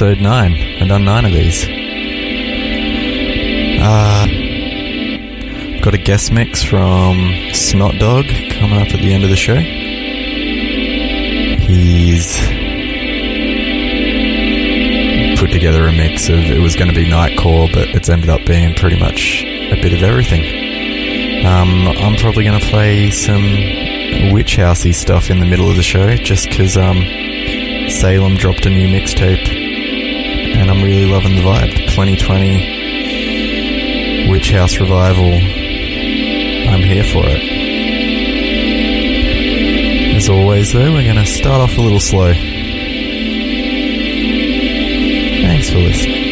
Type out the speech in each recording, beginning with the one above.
episode 9. I've done 9 of these. Uh, got a guest mix from Snot Dog coming up at the end of the show. He's put together a mix of it was going to be Nightcore, but it's ended up being pretty much a bit of everything. Um, I'm probably going to play some witch housey stuff in the middle of the show, just because um, Salem dropped a new mixtape, and I'm really loving the vibe. 2020 witch house revival. I'm here for it. As always, though, we're going to start off a little slow. Thanks for listening.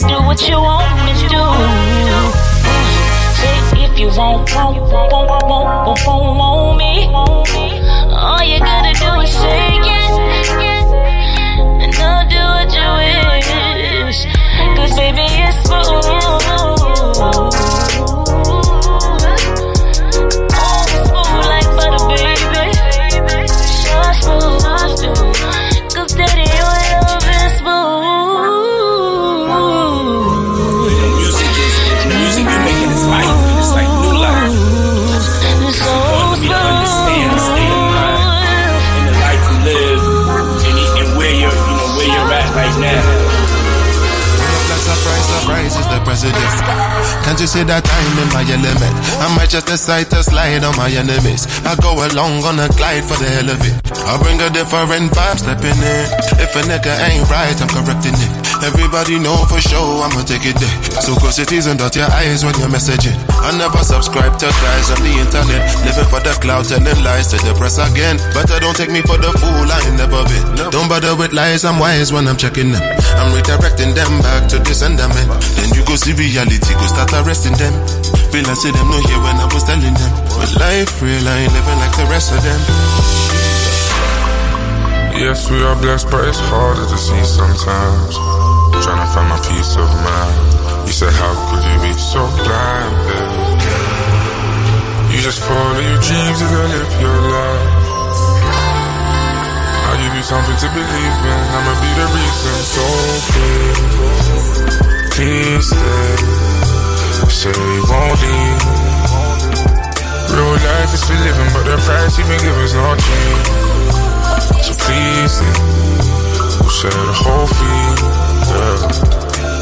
Do what you want me to do. Say if you won't, won't, won't, won't, won't, won't, won't me, all you gotta do is say it and I'll do what you wish. Cause baby, it's smooth. Can't you see that I'm in my element? I might just decide to slide on my enemies. I go along on a glide for the hell of it. I bring a different vibe, stepping in. If a nigga ain't right, I'm correcting it. Everybody know for sure I'ma take it there. So close your teeth and dot your eyes when you're messaging. I never subscribe to guys on the internet. Living for the cloud, telling lies to the press again. But don't take me for the fool, I ain't never been. Don't bother with lies, I'm wise when I'm checking them. I'm redirecting them back to the sentiment. Then you go see reality, go start arresting them. Feel I see them no here when I was telling them. But life real, I ain't living like the rest of them. Yes, we are blessed, but it's harder to see sometimes. Trying to find my peace of mind. You said, How could you be so blind, baby? You just follow your dreams and live your life. I'll give you something to believe in. I'ma be the reason. So please, please stay. Say you won't leave. Real life is for living, but the price you've been giving's not cheap. So please stay. We'll share the whole fee. Yeah.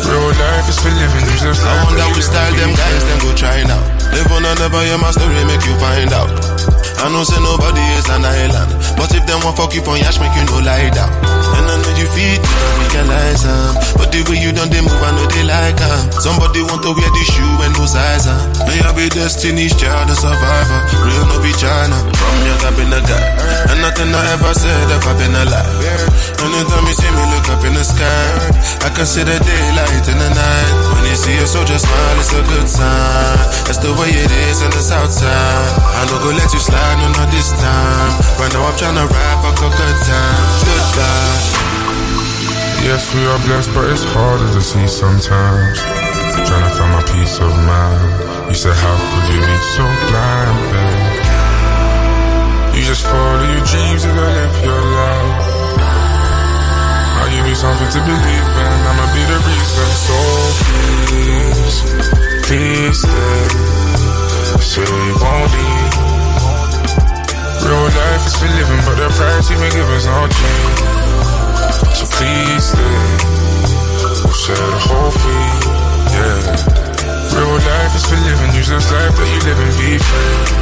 Real life is for living. You just I like wonder the which style them guys then go try now. Live on another your my story make you find out. I know say nobody is an island, but if them want fuck you on yash make you no lie down. And I know you feel you don't realize um, but the way you done they move I know they like um. Somebody want to wear the shoe and no size um. May I be destiny's child, a survivor, real no be China. From young I've been a guy, and nothing I ever said if I've been alive. Anytime you see me look up in the sky, I the daylight in the night. When you see a soldier smile, it's a good sign. That's the way it is in the south side. I no go let you slide, no not this time. Right now I'm tryna rap, fuck a good time. Goodbye. Yes, we are blessed, but it's harder to see sometimes. Trying to find my peace of mind. You said, How could you be so blind, babe? You just follow your dreams and go live your life. Give you something to believe in. I'ma be the reason. So please, please stay. Say you won't leave. Real life is for living, but the price you've been giving's not cheap. So please stay. We'll share the whole fee. Yeah. Real life is for living. Use this life that you live and be free.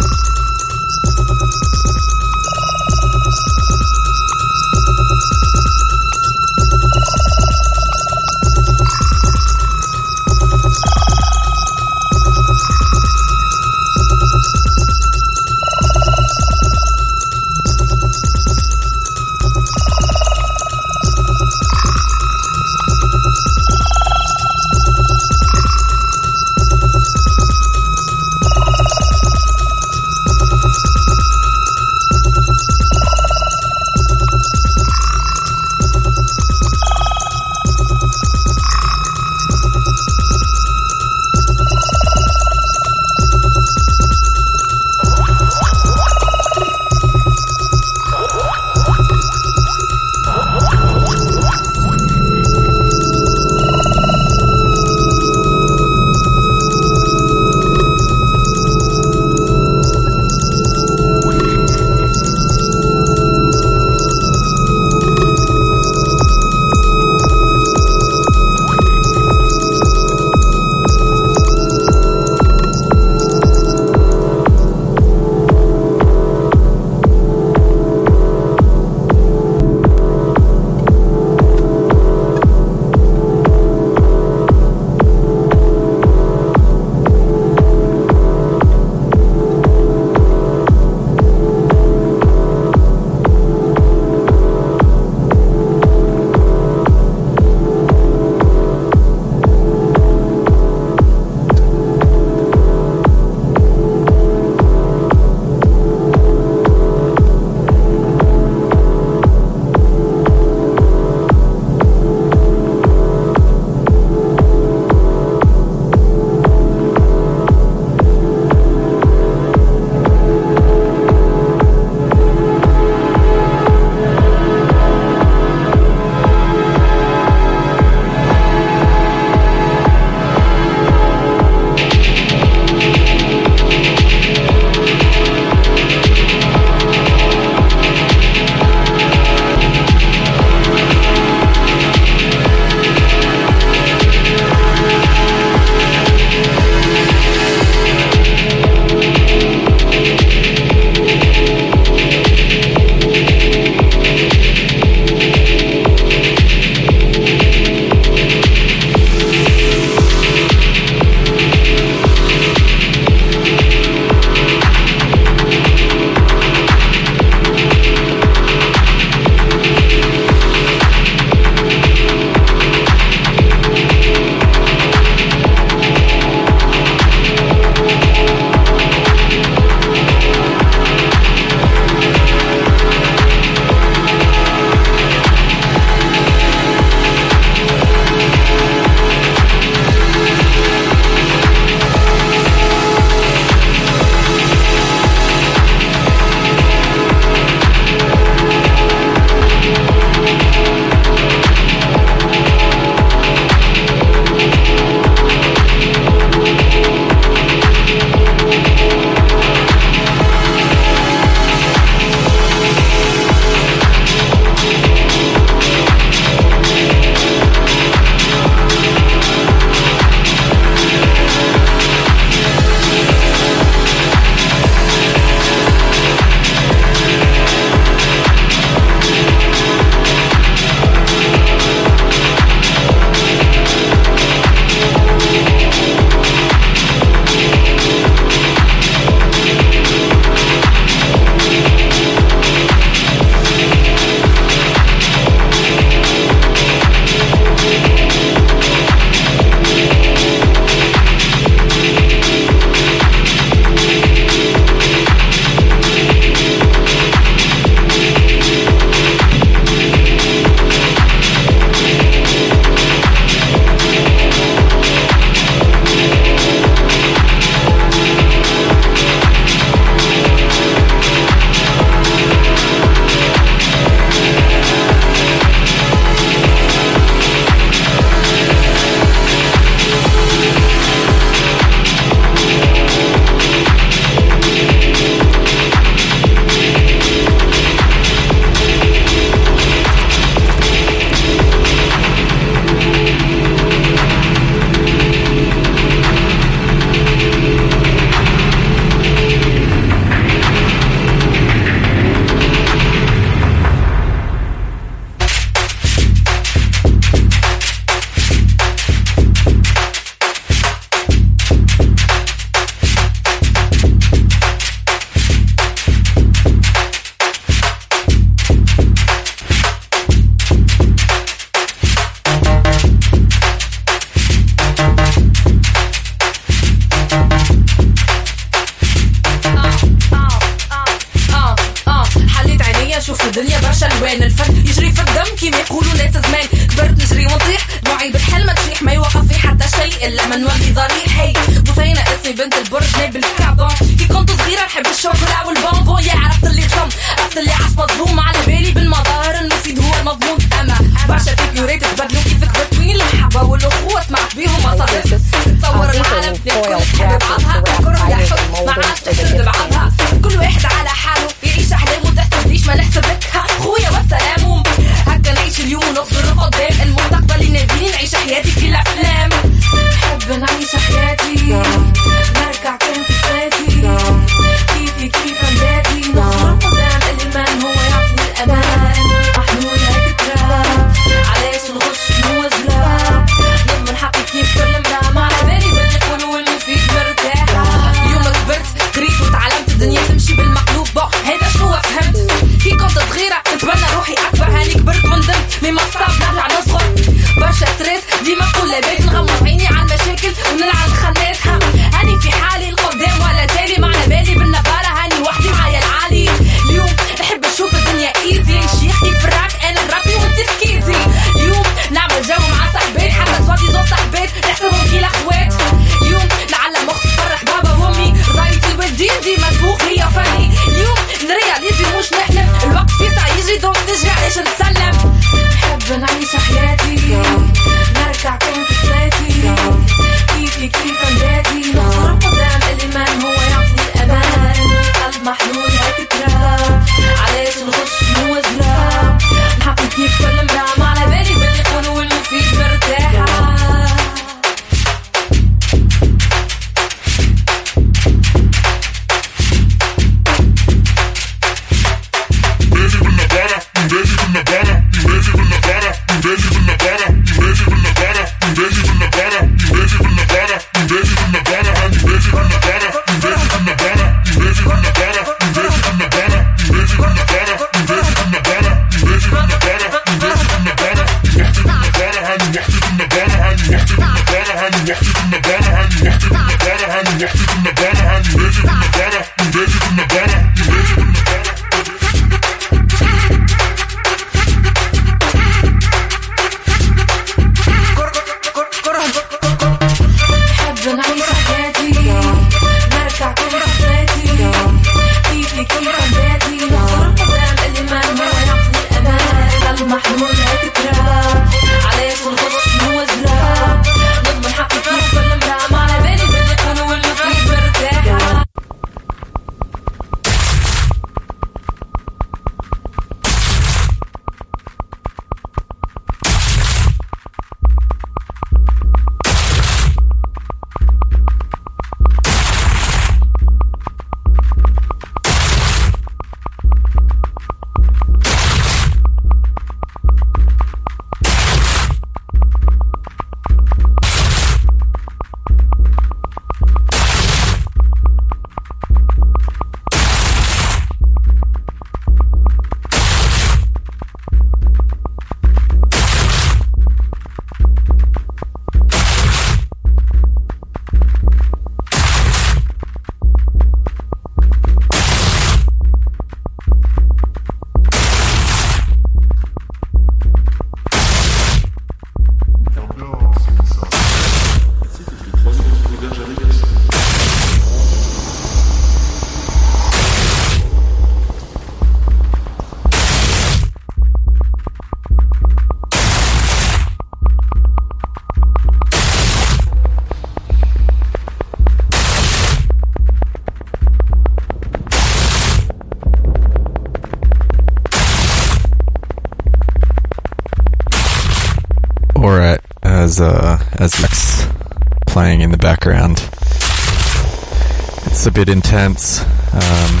intense, um,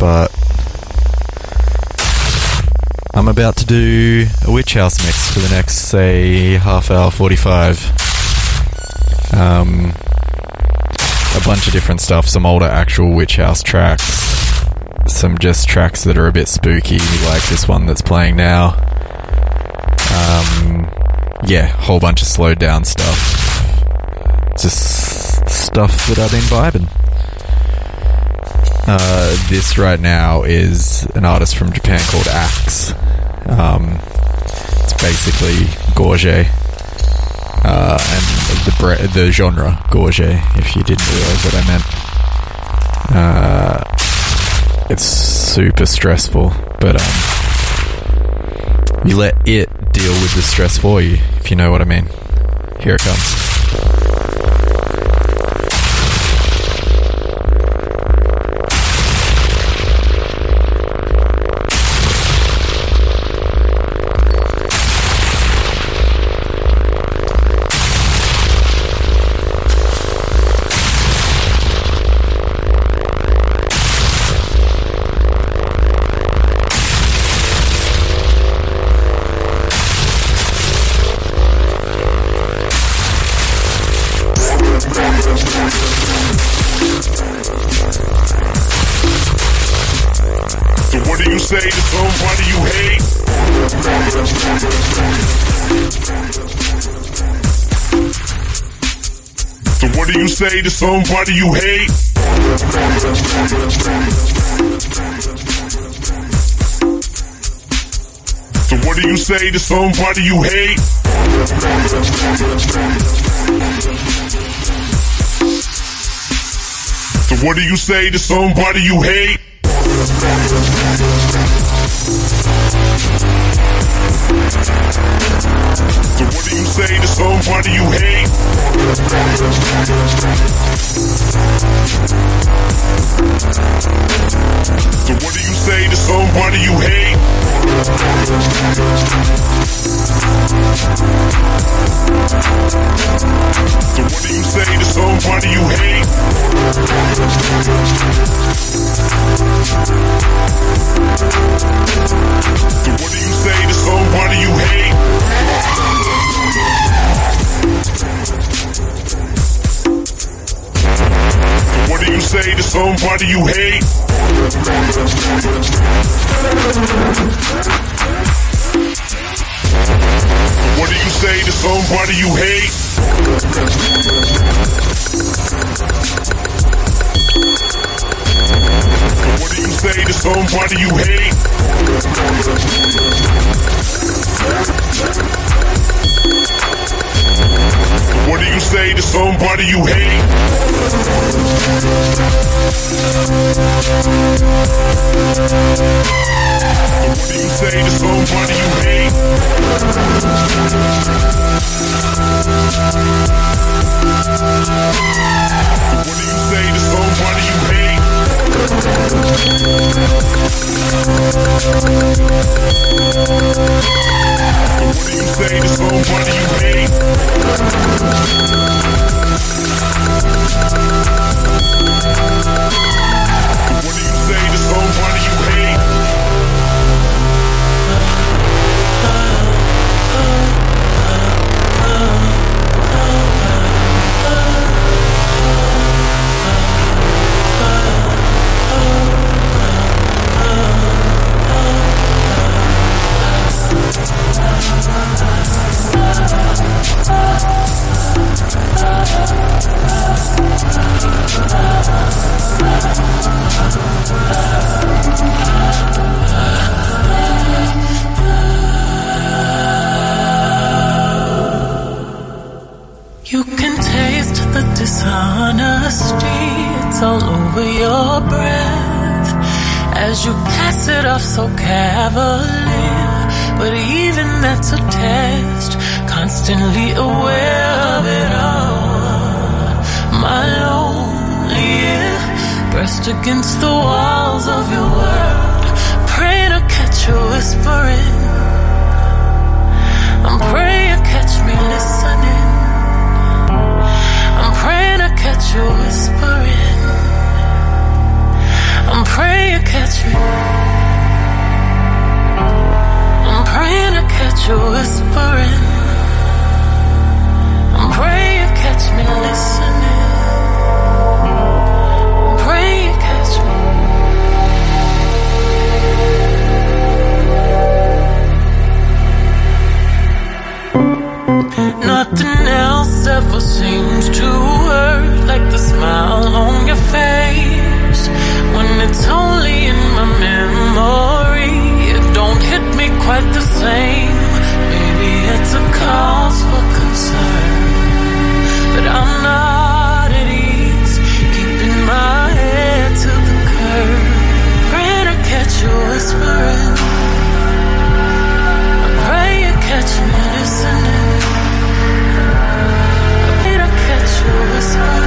but I'm about to do a witch house mix for the next, say, half hour, 45. Um, a bunch of different stuff, some older actual witch house tracks, some just tracks that are a bit spooky, like this one that's playing now. Um, yeah, whole bunch of slowed down stuff. Just stuff that I've been vibing. Uh, this right now is an artist from Japan called Axe. Um, it's basically gorge. Uh, and the bre- the genre gorge. If you didn't realize what I meant, uh, it's super stressful, but um, you let it deal with the stress for you. If you know what I mean. Here it comes. Somebody you hate? So what do you say to somebody you hate? So what do you say to somebody you hate? So what do you say to somebody you hate? You hate? So what do you say to somebody you hate? So what do you say to somebody you hate? So what do you say to somebody you hate? What do you say to somebody you hate? What do you say to somebody you hate? What do you say to somebody you hate? You say to somebody you hate? What do you say to somebody you hate? What do you say to somebody you hate? What do you say to somebody you hate? What do you say to you so cavalier. But even that's a test, constantly aware of it all. My lonely ear, pressed against the walls of your world, praying to catch you whispering. I'm praying catch me listening. I'm praying to catch you whispering. I'm praying catch me. Catch you whispering. I'm praying you catch me listening. I'm praying you catch me. Nothing else ever seems to hurt like the smile on your face. When it's only in my memory, hit me quite the same. Maybe it's a cause for concern, but I'm not at ease keeping my head to the curb. Pray to catch you whispering. I pray you catch me listening. I pray to catch you whispering.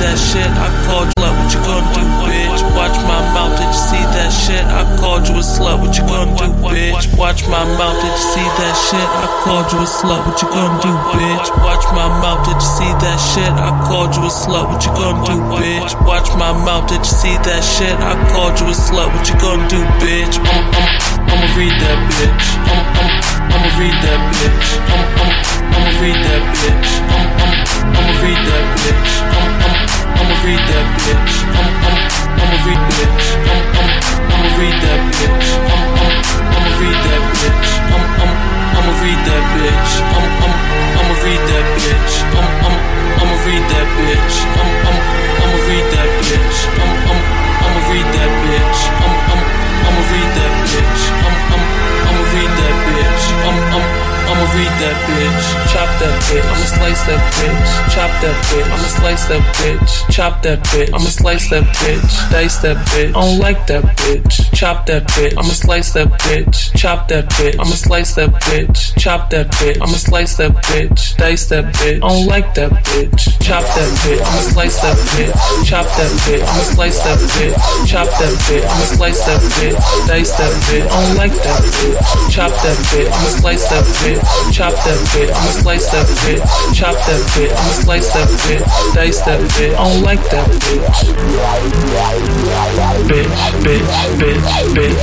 that shit? I called you up, what you gonna do, bitch? Watch my mouth, did you see that shit? I called you a slut, what you gonna do, bitch? Watch my mouth, did you see that shit? I called you a slut, what you gonna do, bitch? Watch my mouth, did you see that shit? I called you a slut, what you gonna do, bitch? Watch my mouth, did you see that shit? I called you a slut, what you gonna do, bitch? I'm, I'm, I'ma read that bitch. I'm, I'm, I'ma read that bitch. I'm, I'm, I'ma read that bitch. I'm, I'm, I'ma read that bitch. That bitch. Chop that bitch. I'ma slice that bitch. Chop that bitch. I'ma slice that bitch. Chop that bitch. I'ma slice that bitch. Dice that bitch. I don't like that bitch. Chop that bitch. I'ma slice that bitch. Chop that bitch. I'ma slice that bitch. Chop that bitch. I'ma slice that bitch. Dice that bitch. I don't like that bitch. Chop that bitch. I'ma slice that bitch. Chop that bitch. I'ma slice that bitch. Chop that bitch. I'ma slice that bitch. Dice that bitch. I don't like that bitch. Chop that bitch. I'ma slice that bitch. Chop that bitch. I'ma slice that bitch. Chop that bitch. I'ma slice that bitch. Dice that bitch. I don't like that bitch. Bitch, bitch, bitch, bitch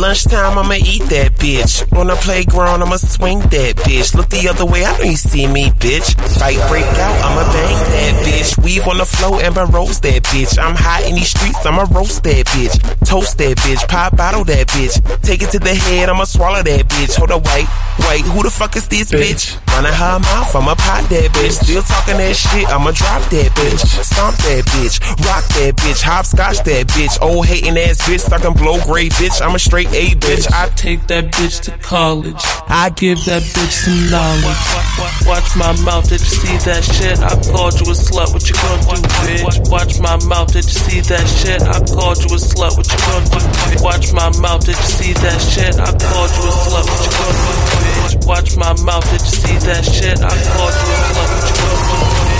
Lunchtime, I'ma eat that bitch. On the playground, I'ma swing that bitch. Look the other way, I know you see me, bitch. Fight break out, I'ma bang that bitch. Weave on the floor, Amber Rose that bitch. I'm hot in these streets, I'ma roast that bitch. Toast that bitch, pop bottle that bitch. Take it to the head, I'ma swallow that bitch. Hold up, wait, wait, who the fuck is this bitch? Running her mouth, I'ma pop that bitch. Still talking that shit, I'ma drop that bitch. Stomp that bitch, rock that bitch, hopscotch that bitch. Old hating ass bitch, sucking blow gray bitch. I'm a straight A bitch. I take that bitch to college. I give that bitch some knowledge. Watch my mouth, did you see that shit? I called you a slut, what you gonna do, bitch? Watch my mouth, did you see that shit? I called you a slut, what you gonna do, bitch? Watch my mouth, did you see that shit? I called you a slut, what you gonna do, bitch? Watch my mouth, did you see that shit? I called you a slut, what you gonna do,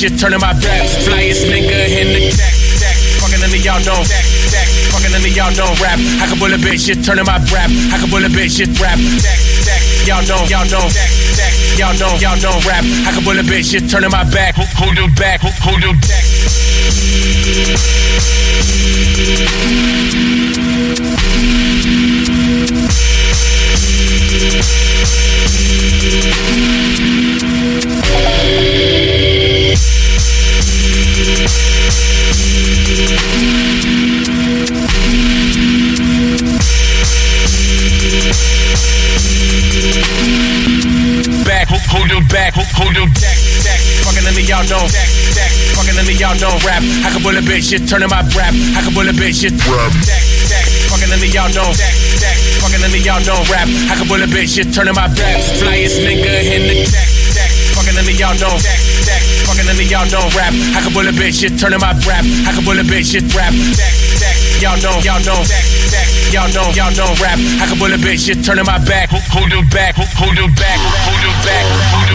just turning my back. Flyest nigga in the back. Fuckin' Fucking none of y'all don't. Fuckin' jack. Fucking none of y'all don't rap. I can bullet bitch just turning my rap. I can bullet bitch just rap. Jack, jack. Y'all don't, y'all don't. Jack. Y'all don't, y'all don't rap. I can bullet bitch just turning my back. Who, who do back? Who, who do back? them back, hold them back, back. Fucking none of y'all know, back, back. Fucking none of y'all know rap. I can bullet bitch, just turning my rap. I can bullet bitch, just rap. Back, back. Fucking none of y'all know, back, back. Fucking none of y'all know rap. I can bullet bitch, just turning my rap. Flyest nigga in the deck. back. Fucking none of y'all know, back, back. Fucking none of y'all know rap. I can bullet bitch, just turning my rap. I can bullet bitch, just rap. Back, back. Y'all know, y'all know, back, back. Y'all know, y'all know rap. I can bullet bitch, just turning my back. Hold them back, hold them back, hold them back. Hold them back.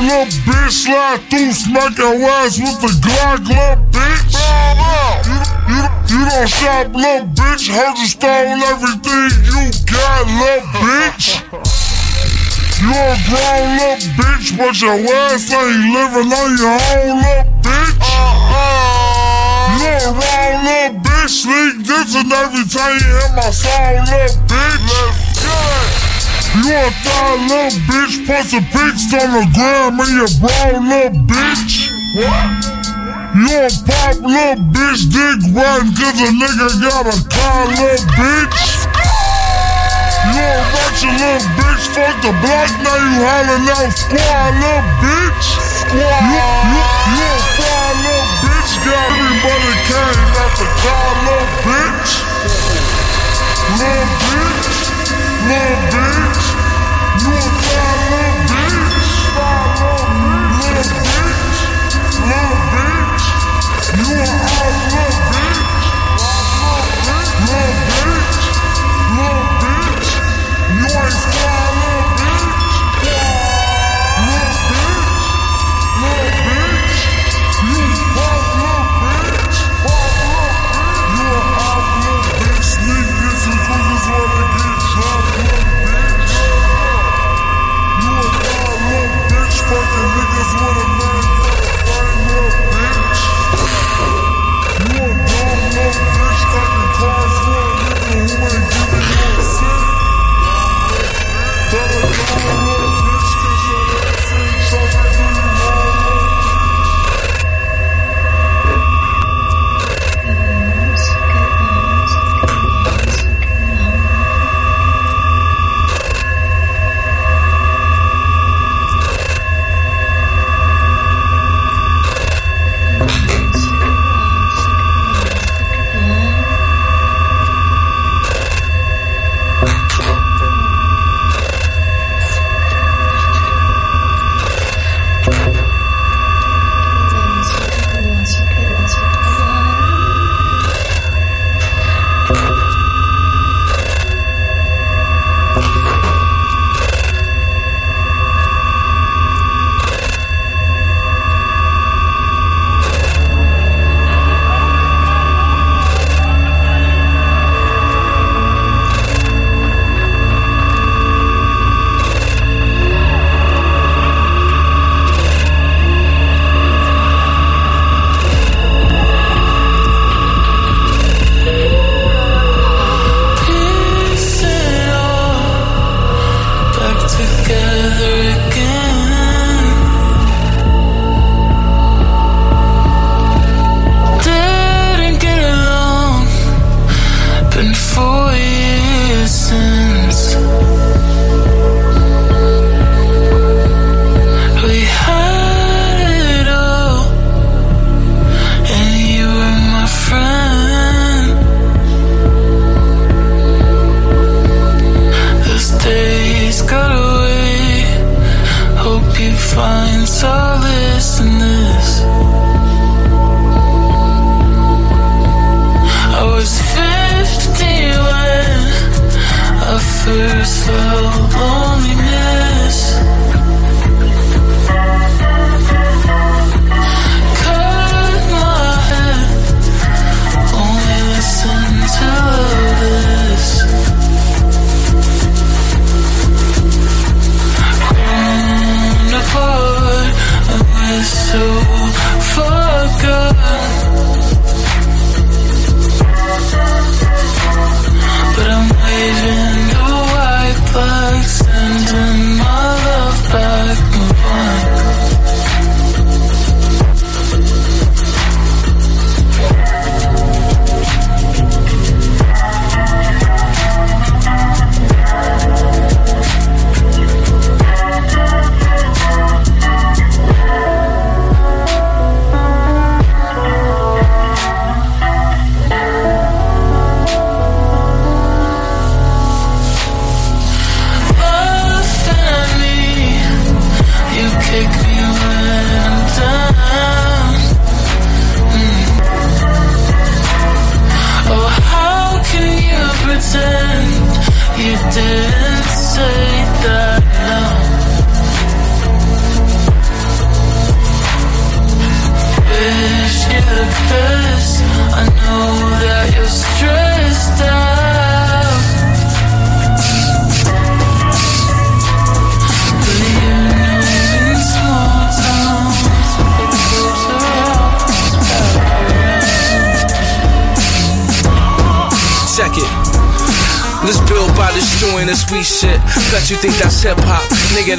little bitch, slide through, smack your ass with the Glock, little bitch. You, you, you don't shop, little bitch, heard you stole everything you got, little bitch. You a grown little bitch, but your ass ain't living on your own, little bitch. You a wrong little bitch, sneak this and everything hear my soul, little bitch. Let's go. You a thigh little bitch, post some pics on the gram and you brown little bitch. What? You a pop little bitch, dick riding cause a nigga got a car little bitch. You a ratchet little bitch, fuck the block, now you hollering out squad little bitch. You, you, you a fly little bitch, got everybody came out the car little bitch. Little bitch, little bitch.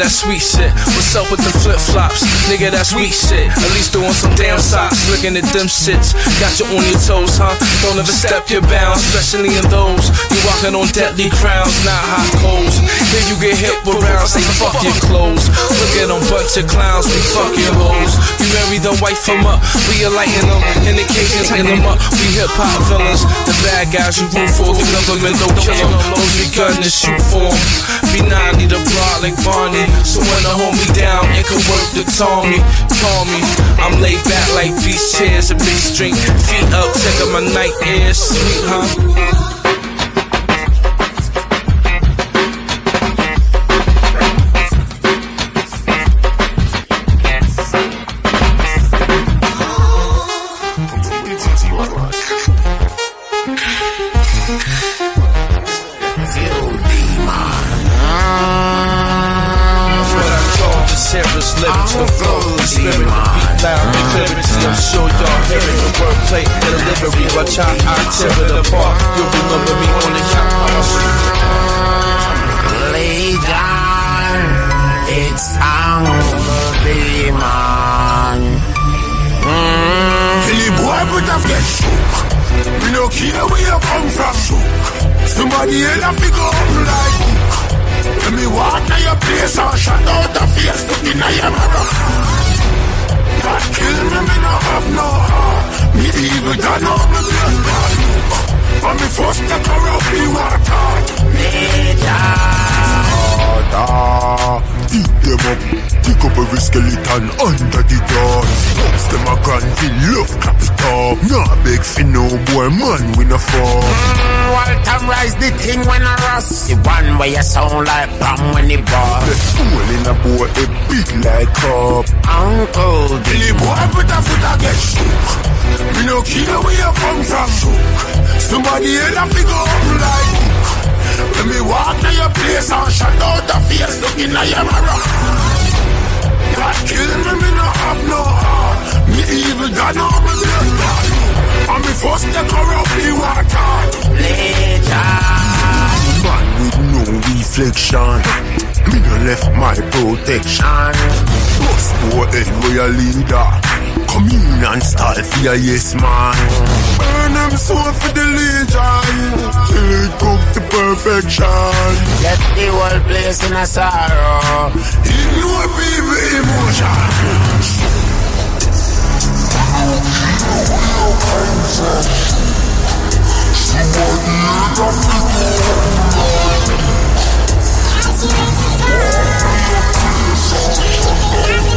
That's sweet shit. What's up with the flip flops, nigga? That's weak shit. Looking at them shits. Got you on your toes, huh? Don't ever step your bounds, especially in those you walking on deadly crowns, not hot coals. Then you get hit with rounds, say fuck your clothes. Look at them bunch of clowns, we fuck your hoes. You marry the wife from up, we enlighten them, in the case tighten them up. We hip hop villains, the bad guys you root for. The government don't kill them, those we gun to shoot for 'em. B9 need a broad like Barney, so when the hold me down, it can work to Tommy. Call me, I'm laid back like beach chairs, a big string, feet up, taking my night air, sweet huh? And the delivery. Watch how I tear it apart. You'll remember me on the count. Lay down, it's time to be man. Mm-hmm. Hilly boy, but I've get shook. We no care where you come from. Somebody else have to go up like hook. Let me walk to your place and shut out the face looking at your mirror. God kill me, me no have no heart. Me evil done all me bad look. But me first take her up, me walk out. Order. Beat them up, pick up every skeleton under the door. Box them a granville, love clap it up. Nah beg for no boy, man we no fall. Mm, Walter rise the thing when I rust. The one where you sound like bomb when it bust. The fool in a boy, it big like up. Uncle Billy boy, put a foot get shook. Me no care where you come from. Somebody else have to go up like Let me walk to your place and shut out the face looking at your mirror. God kill me, me no have no heart. Me evil God know me blood bad. And me first take her up the water. Man with no reflection. Me no left my protection. Boss boy head where leader. Come in and start fear, yes man. Burn them soul for the legion. Till it cook to perfection. Let the whole place in a sorrow. Ignore people emotion. Somebody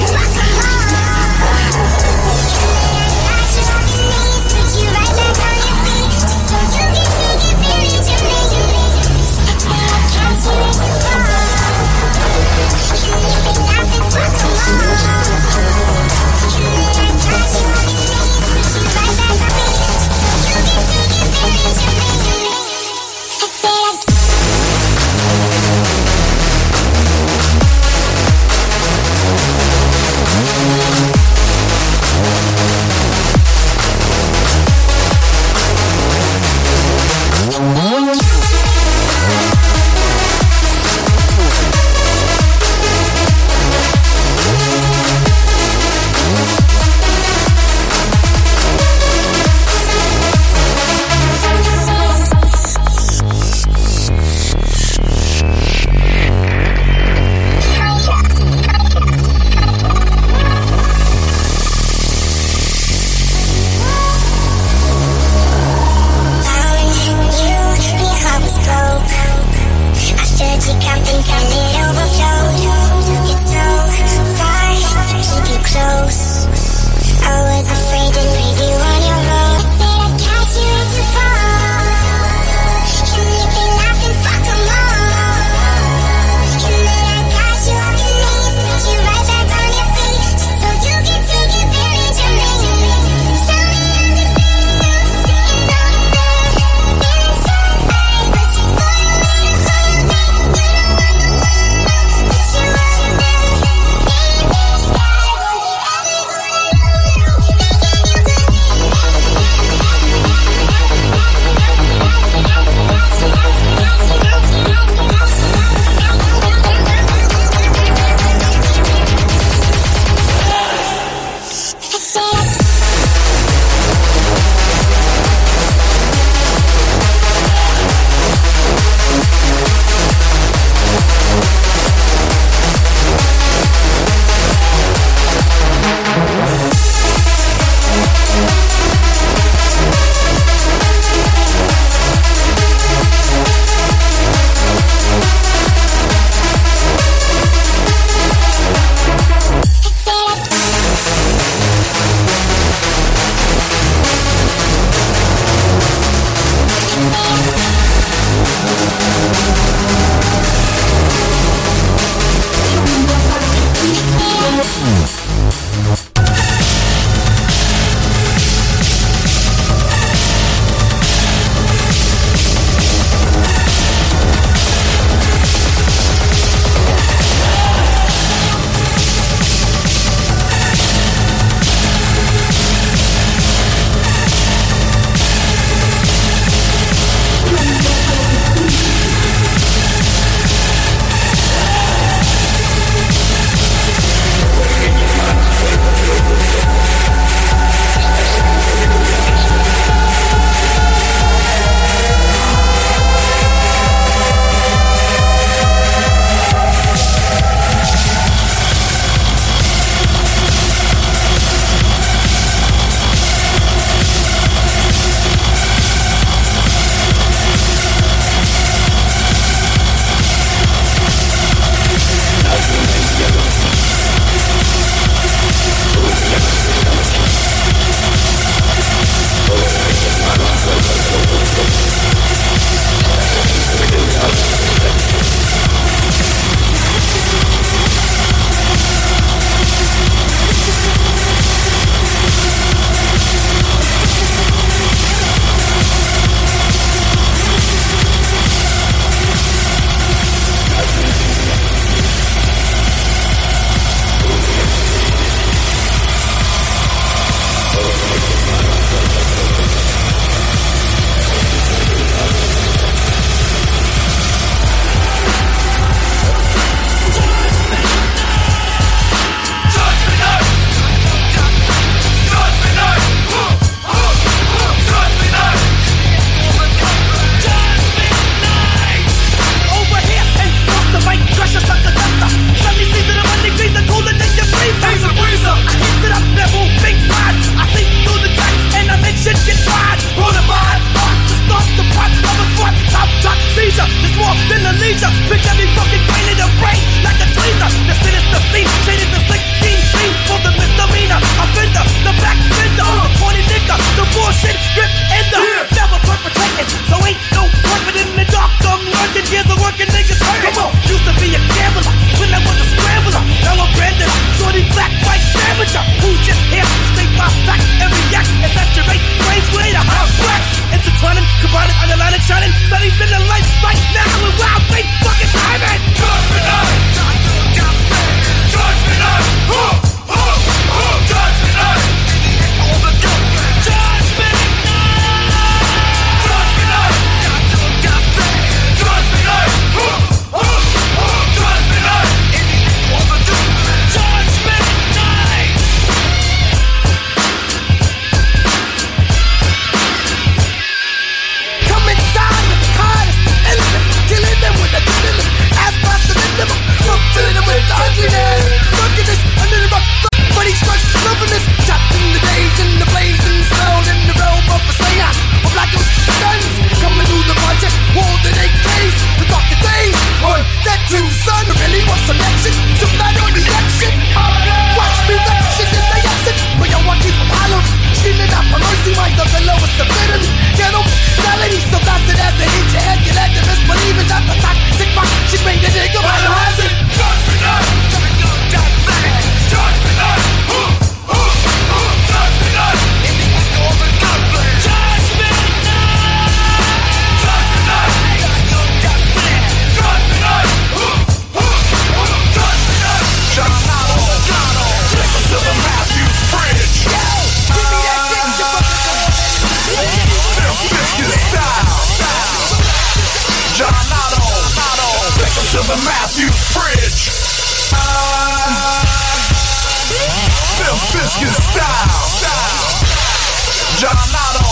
John Otto.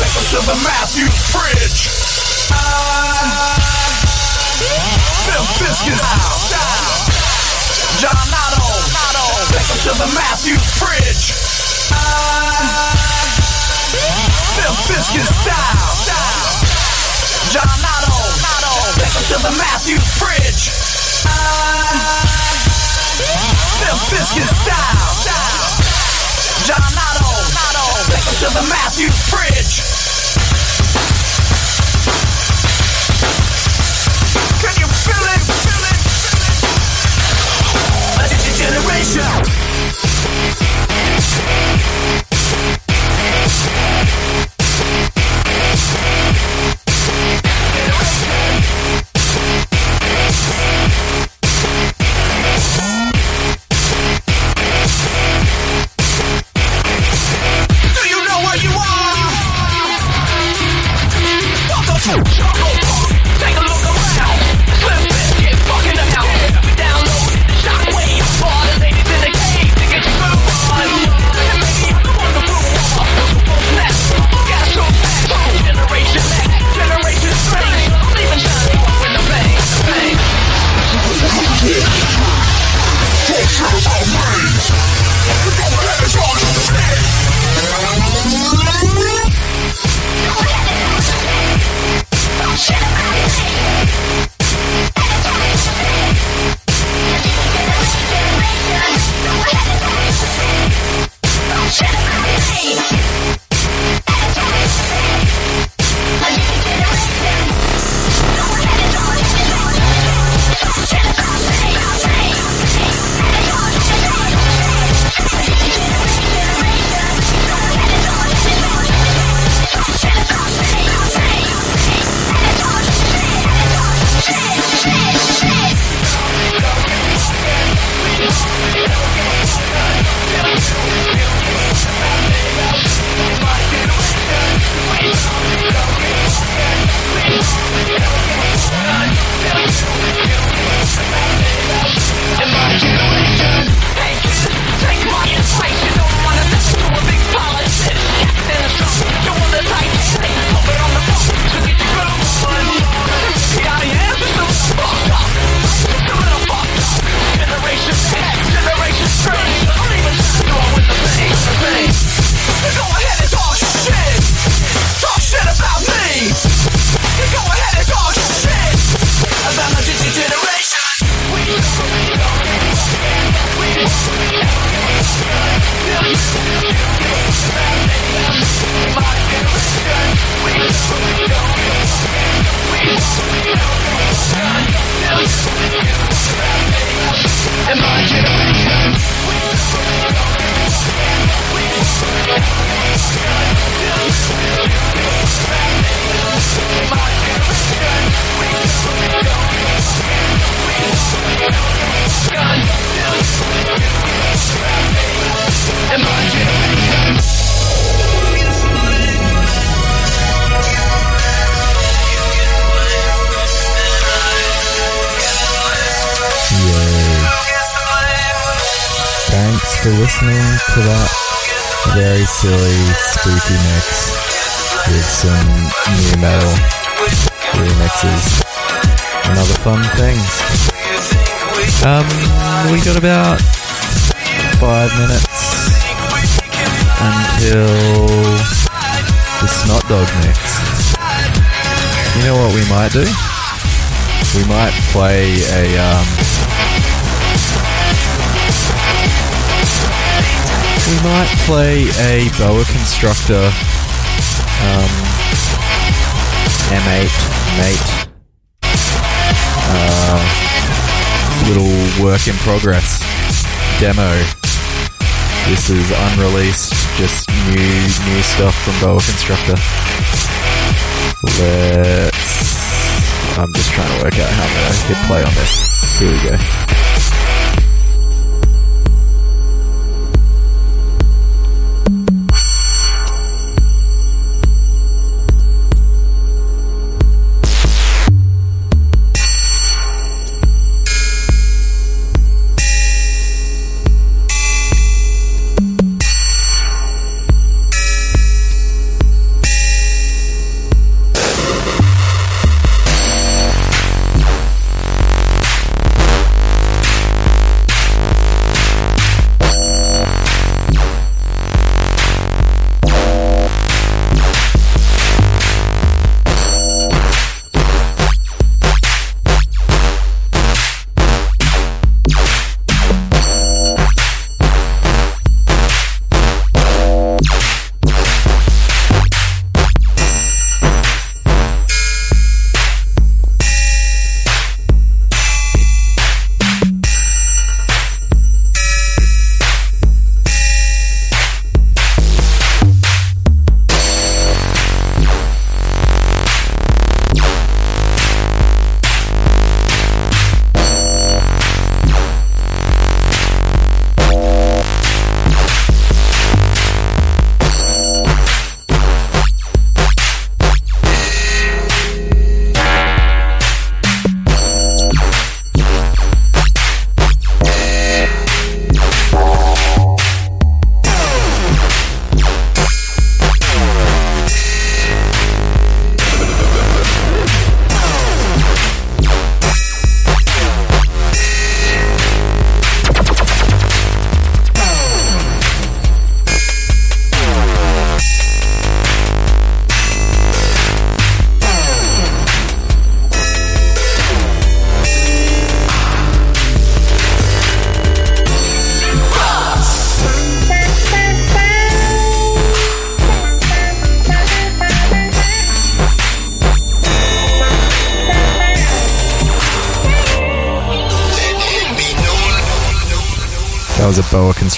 Take to the Matthews Bridge. Bill Biscuits. John Otto. To the Matthews Bill Biscuits style. John Otto. welcome to the Matthews Fridge. Bill Biscuits style. John Otto on. To the Matthews Bridge. Can you feel it? Feel it? Feel it? Generation. Listening to that very silly, spooky mix with some new metal remixes and other fun things. Um, we got about five minutes until the Snot Dog mix. You know what we might do? We might play a um, we might play a boa constructor um, M8 mate uh, little work in progress demo. This is unreleased, just new new stuff from Boa Constructor. Let's. I'm just trying to work out how I'm gonna hit play on this. Here we go.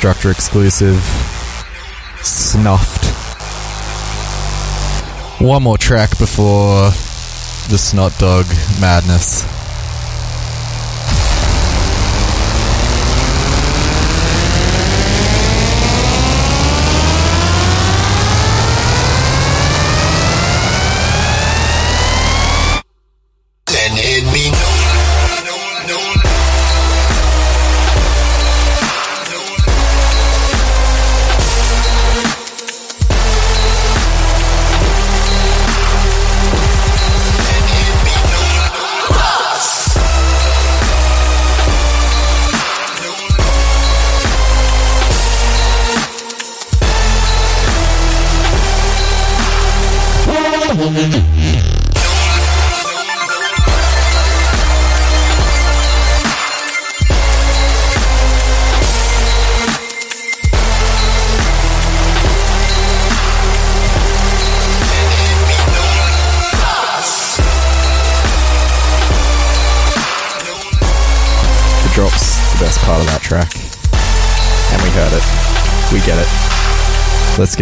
Boa exclusive. Snuffed. One more track before the Snot Dog madness.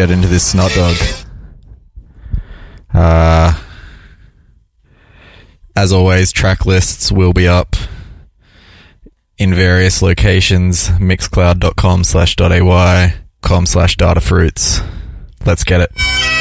Get into this Snot Dog. Uh, as always, track lists will be up in various locations. Mixcloud.com slash .ay, com slash datafruits. Let's get it.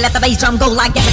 Let the bass drum go like that.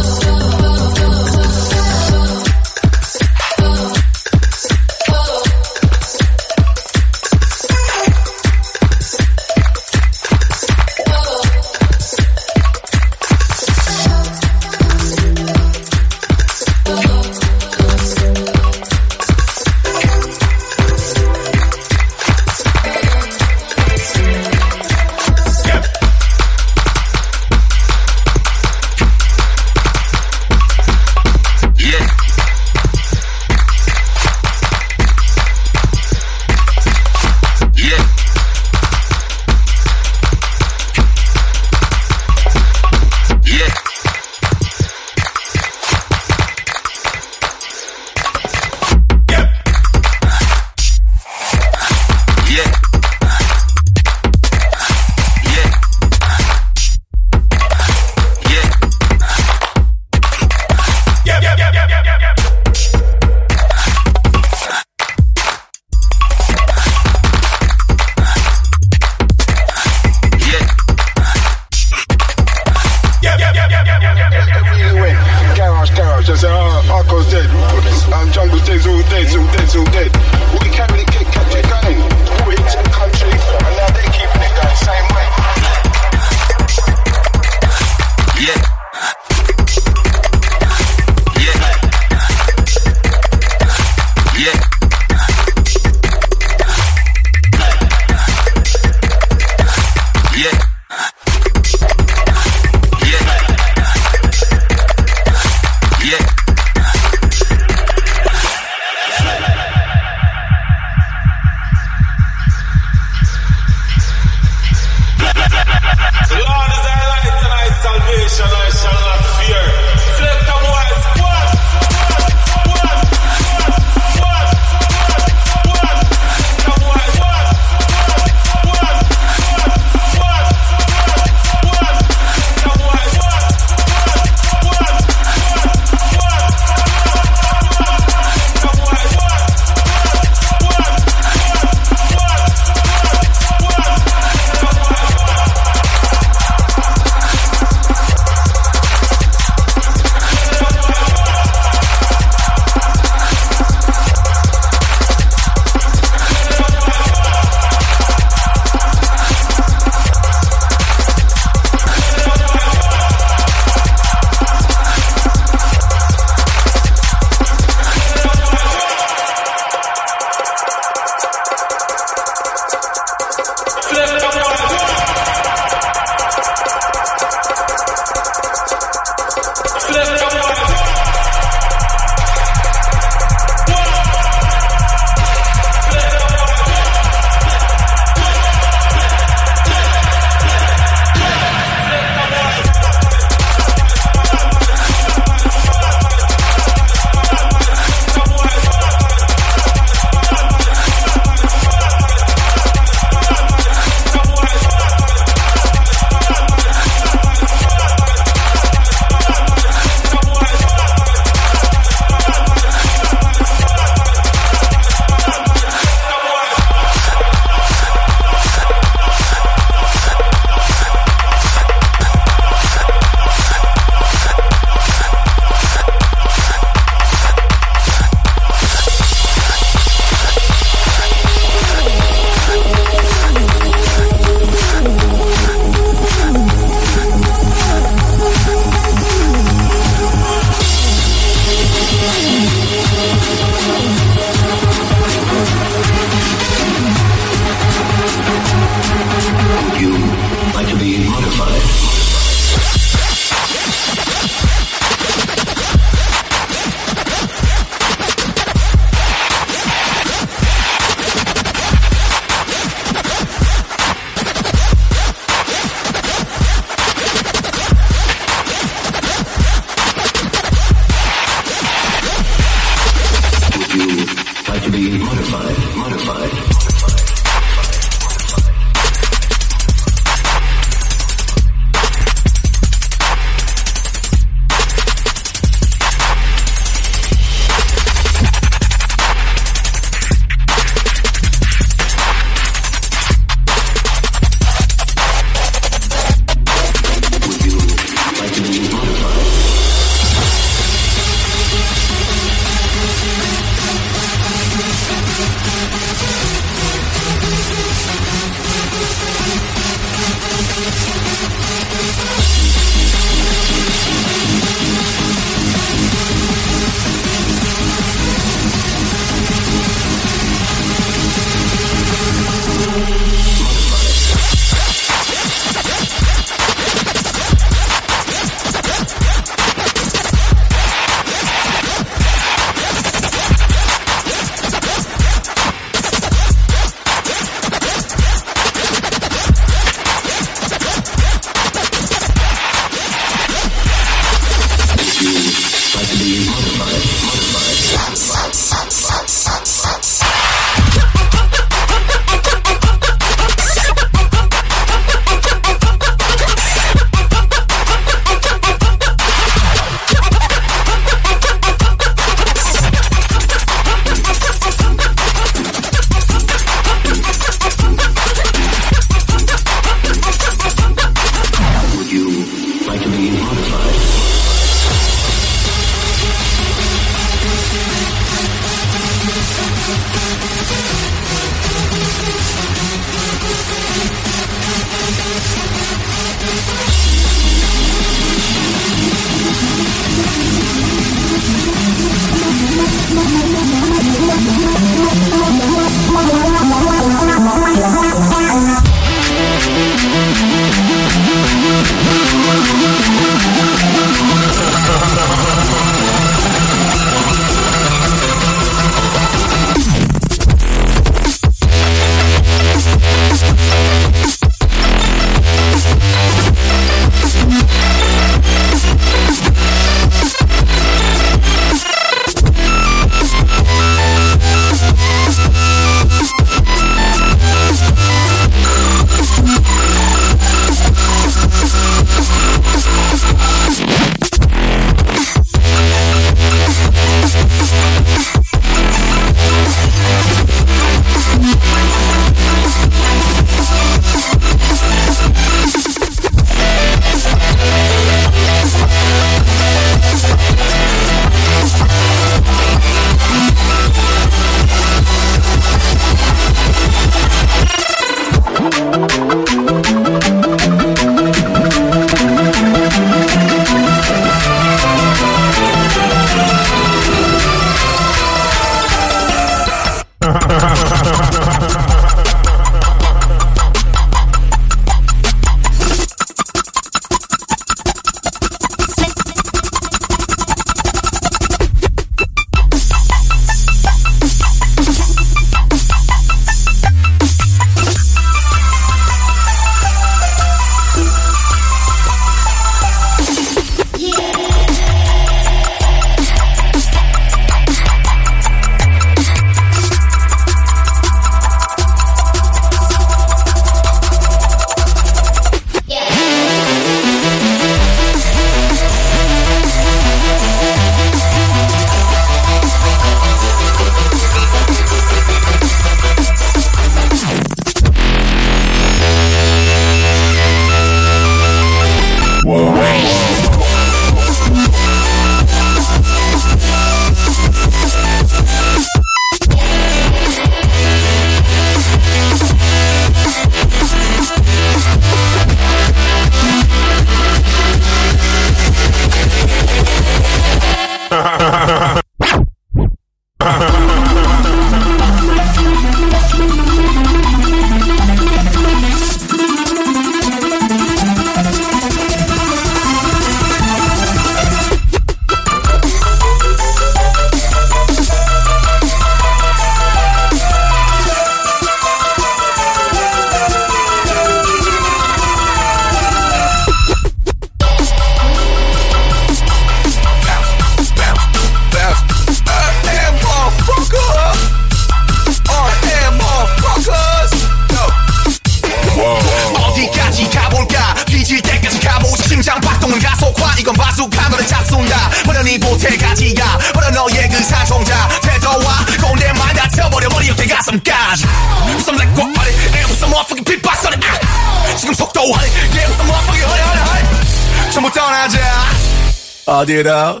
did, out.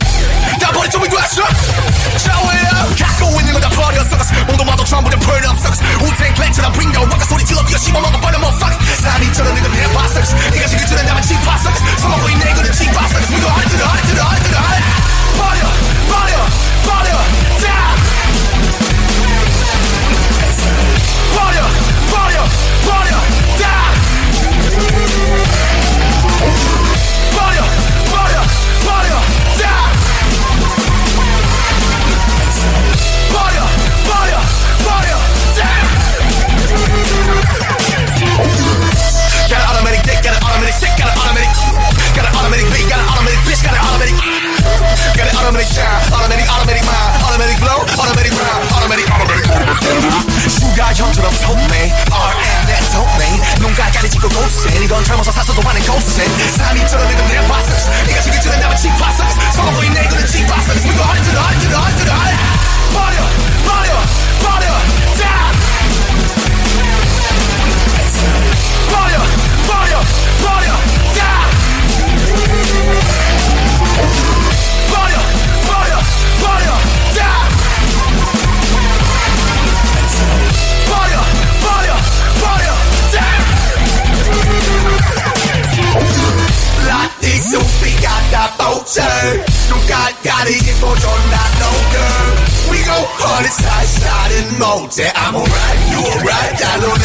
and 모제 I'm alright you alright 달로는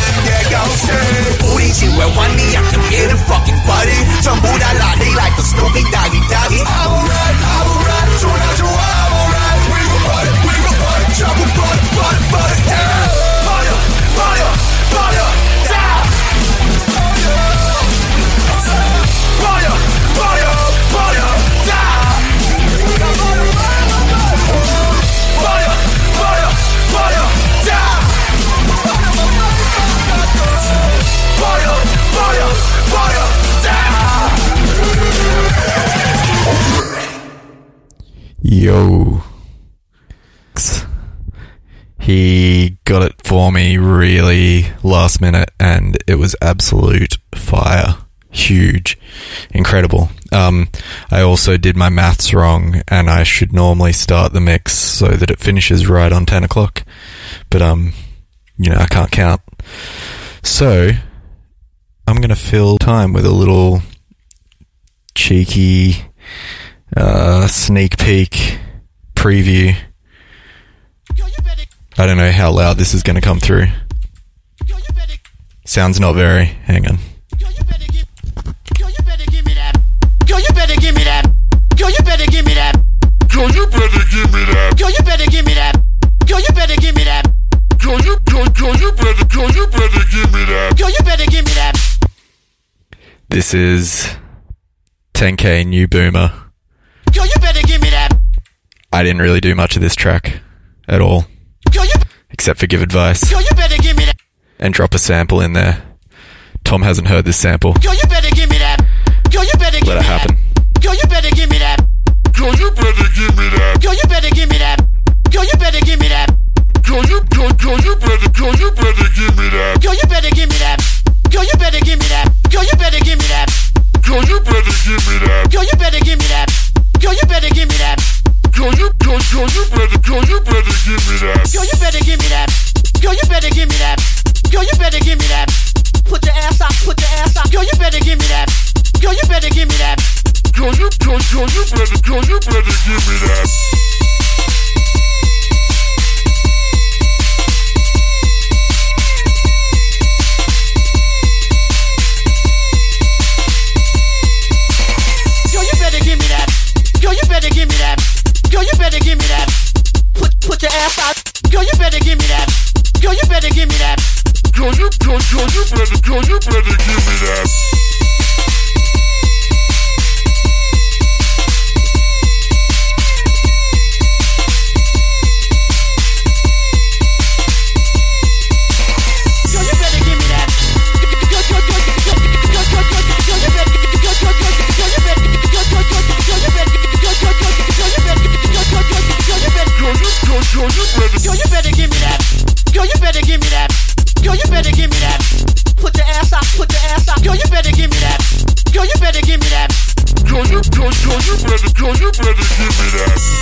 개고시 우리 집에 왔니 약간 getting fucking party 전부 다 라니 like the Snoopy Doggy Doggy I'm alright I'm alright 좋아 좋아 I'm alright We go party we go party 전부 party party party yeah. Yo. He got it for me really last minute and it was absolute fire. Huge. Incredible. Um, I also did my maths wrong and I should normally start the mix so that it finishes right on 10 o'clock. But, um, you know, I can't count. So, I'm gonna fill time with a little cheeky, uh, sneak peek preview. I don't know how loud this is going to come through. Sounds not very. Hang on. Girl, you better give me that. Girl, you better give me that. Girl, you better give me that. Girl, you better give me that. Girl, you better give me that. Girl, you that. Girl, you better, girl, you better give me that. Girl, you better give me that. This is 10k New Boomer. Girl, you better give me that. I didn't really do much of this track at all, Girl, you, except for give advice girl, you better give me that. and drop a sample in there. Tom hasn't heard this sample. Girl, you better give me that. Girl, you better give Let me it happen. that. Girl, you better give me that. Girl, you better give me that. Girl, you better give me that. Girl, you better give me that. Girl, you, girl, girl, you better, girl, you better give me that. Girl, you better give me that. Girl, you better give me that. Girl, you better give me that. Girl, you better give me that. Girl, you better give me that. Girl, you better give me that. Girl, you, girl, girl, you better, girl, you better give me that. Girl, you better give me that. Girl, you better give me that. Girl, you better give me that. Put your ass up, put your ass up. Girl, you better give me that. Girl, you better give me that. Girl, you, girl, girl, you better, girl, you better give me that. Better give me that. Girl, you better give me that. Put put your ass out. Girl, you better give me that. Girl, you better give me that. Girl, you girl, girl, you better, girl, you better give me that. Yo, you better. You better give me that. Yo, you better give me that. Yo, you better give me that. Put ass. Put ass you better give me that. Yo, you better give me that. You, you better. You better give me that.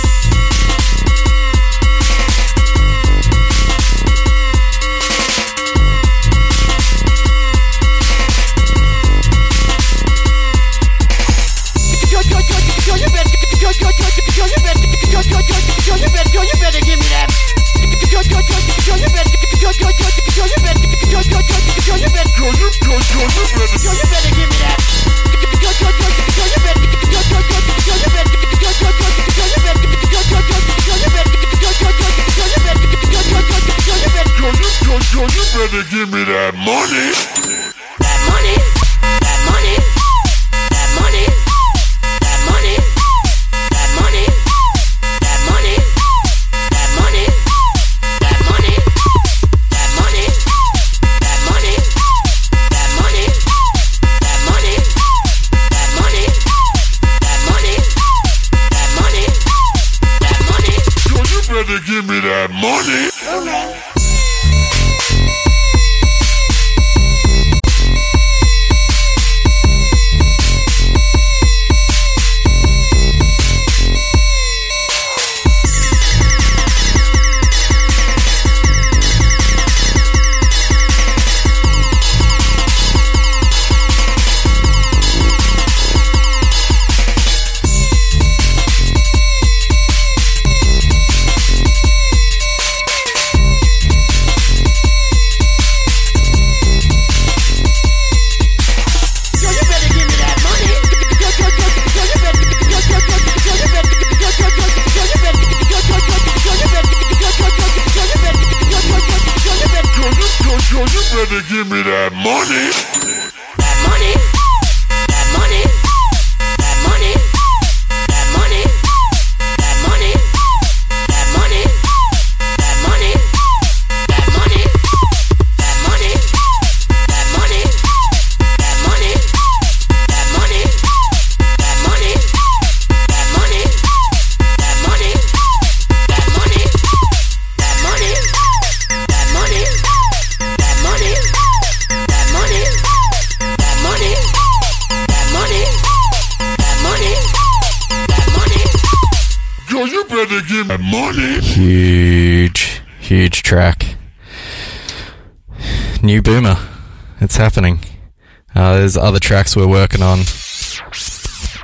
Other tracks we're working on.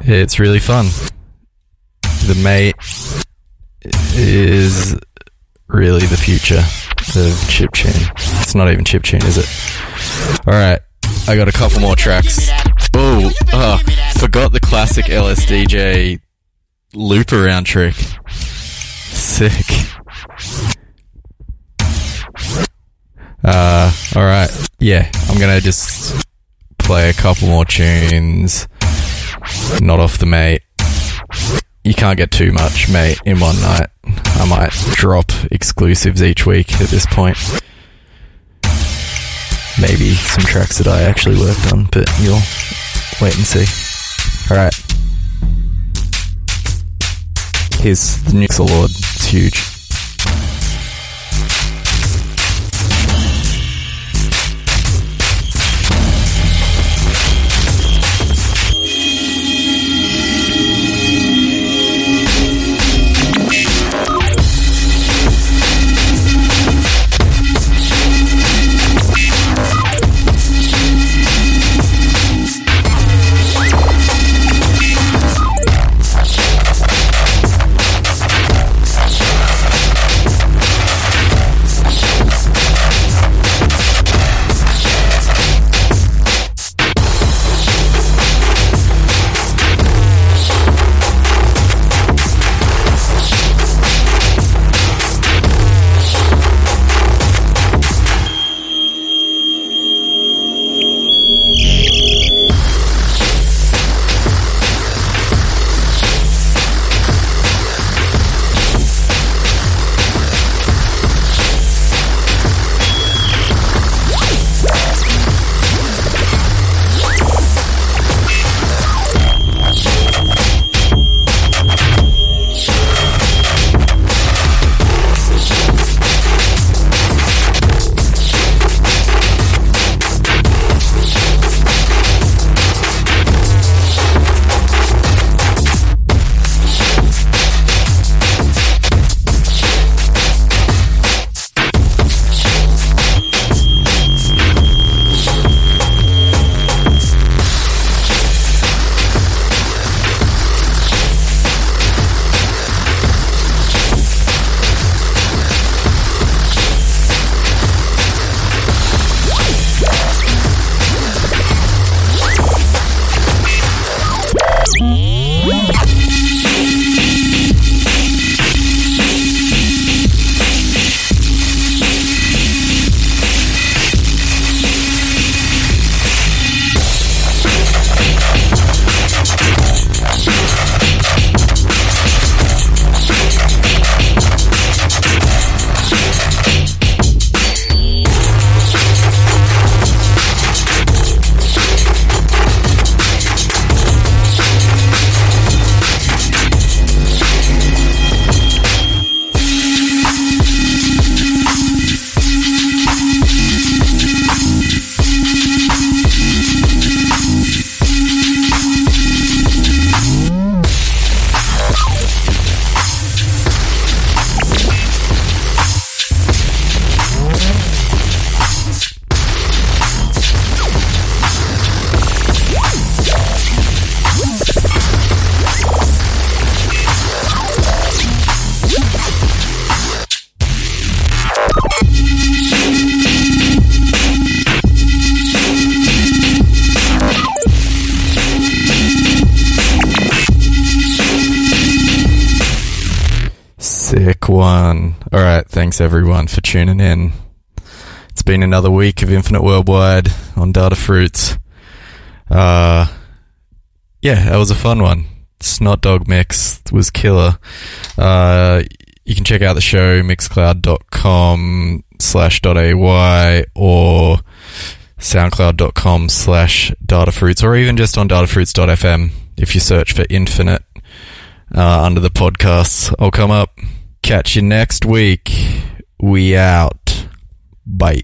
It's really fun. The mate is really the future of chip chiptune. It's not even chip chiptune, is it? Alright, I got a couple more tracks. Oh, forgot the classic LSDJ loop around trick. Sick. Uh, alright. Yeah, I'm gonna just play a couple more tunes. Not off the mate. You can't get too much, mate, in one night. I might drop exclusives each week at this point. Maybe some tracks that I actually worked on, but you'll wait and see. Alright. Here's the Nixel Lord. It's huge. Thanks everyone for tuning in. It's been another week of Infinite Wurldwide on Datafruits. Uh, yeah, that was a fun one. Snot Dog Mix was killer. Uh, you can check out the show mixcloud.com slash .ay or soundcloud.com slash datafruits or even just on datafruits.fm if you search for infinite uh, under the podcasts i'll come up catch you next week we out. Bye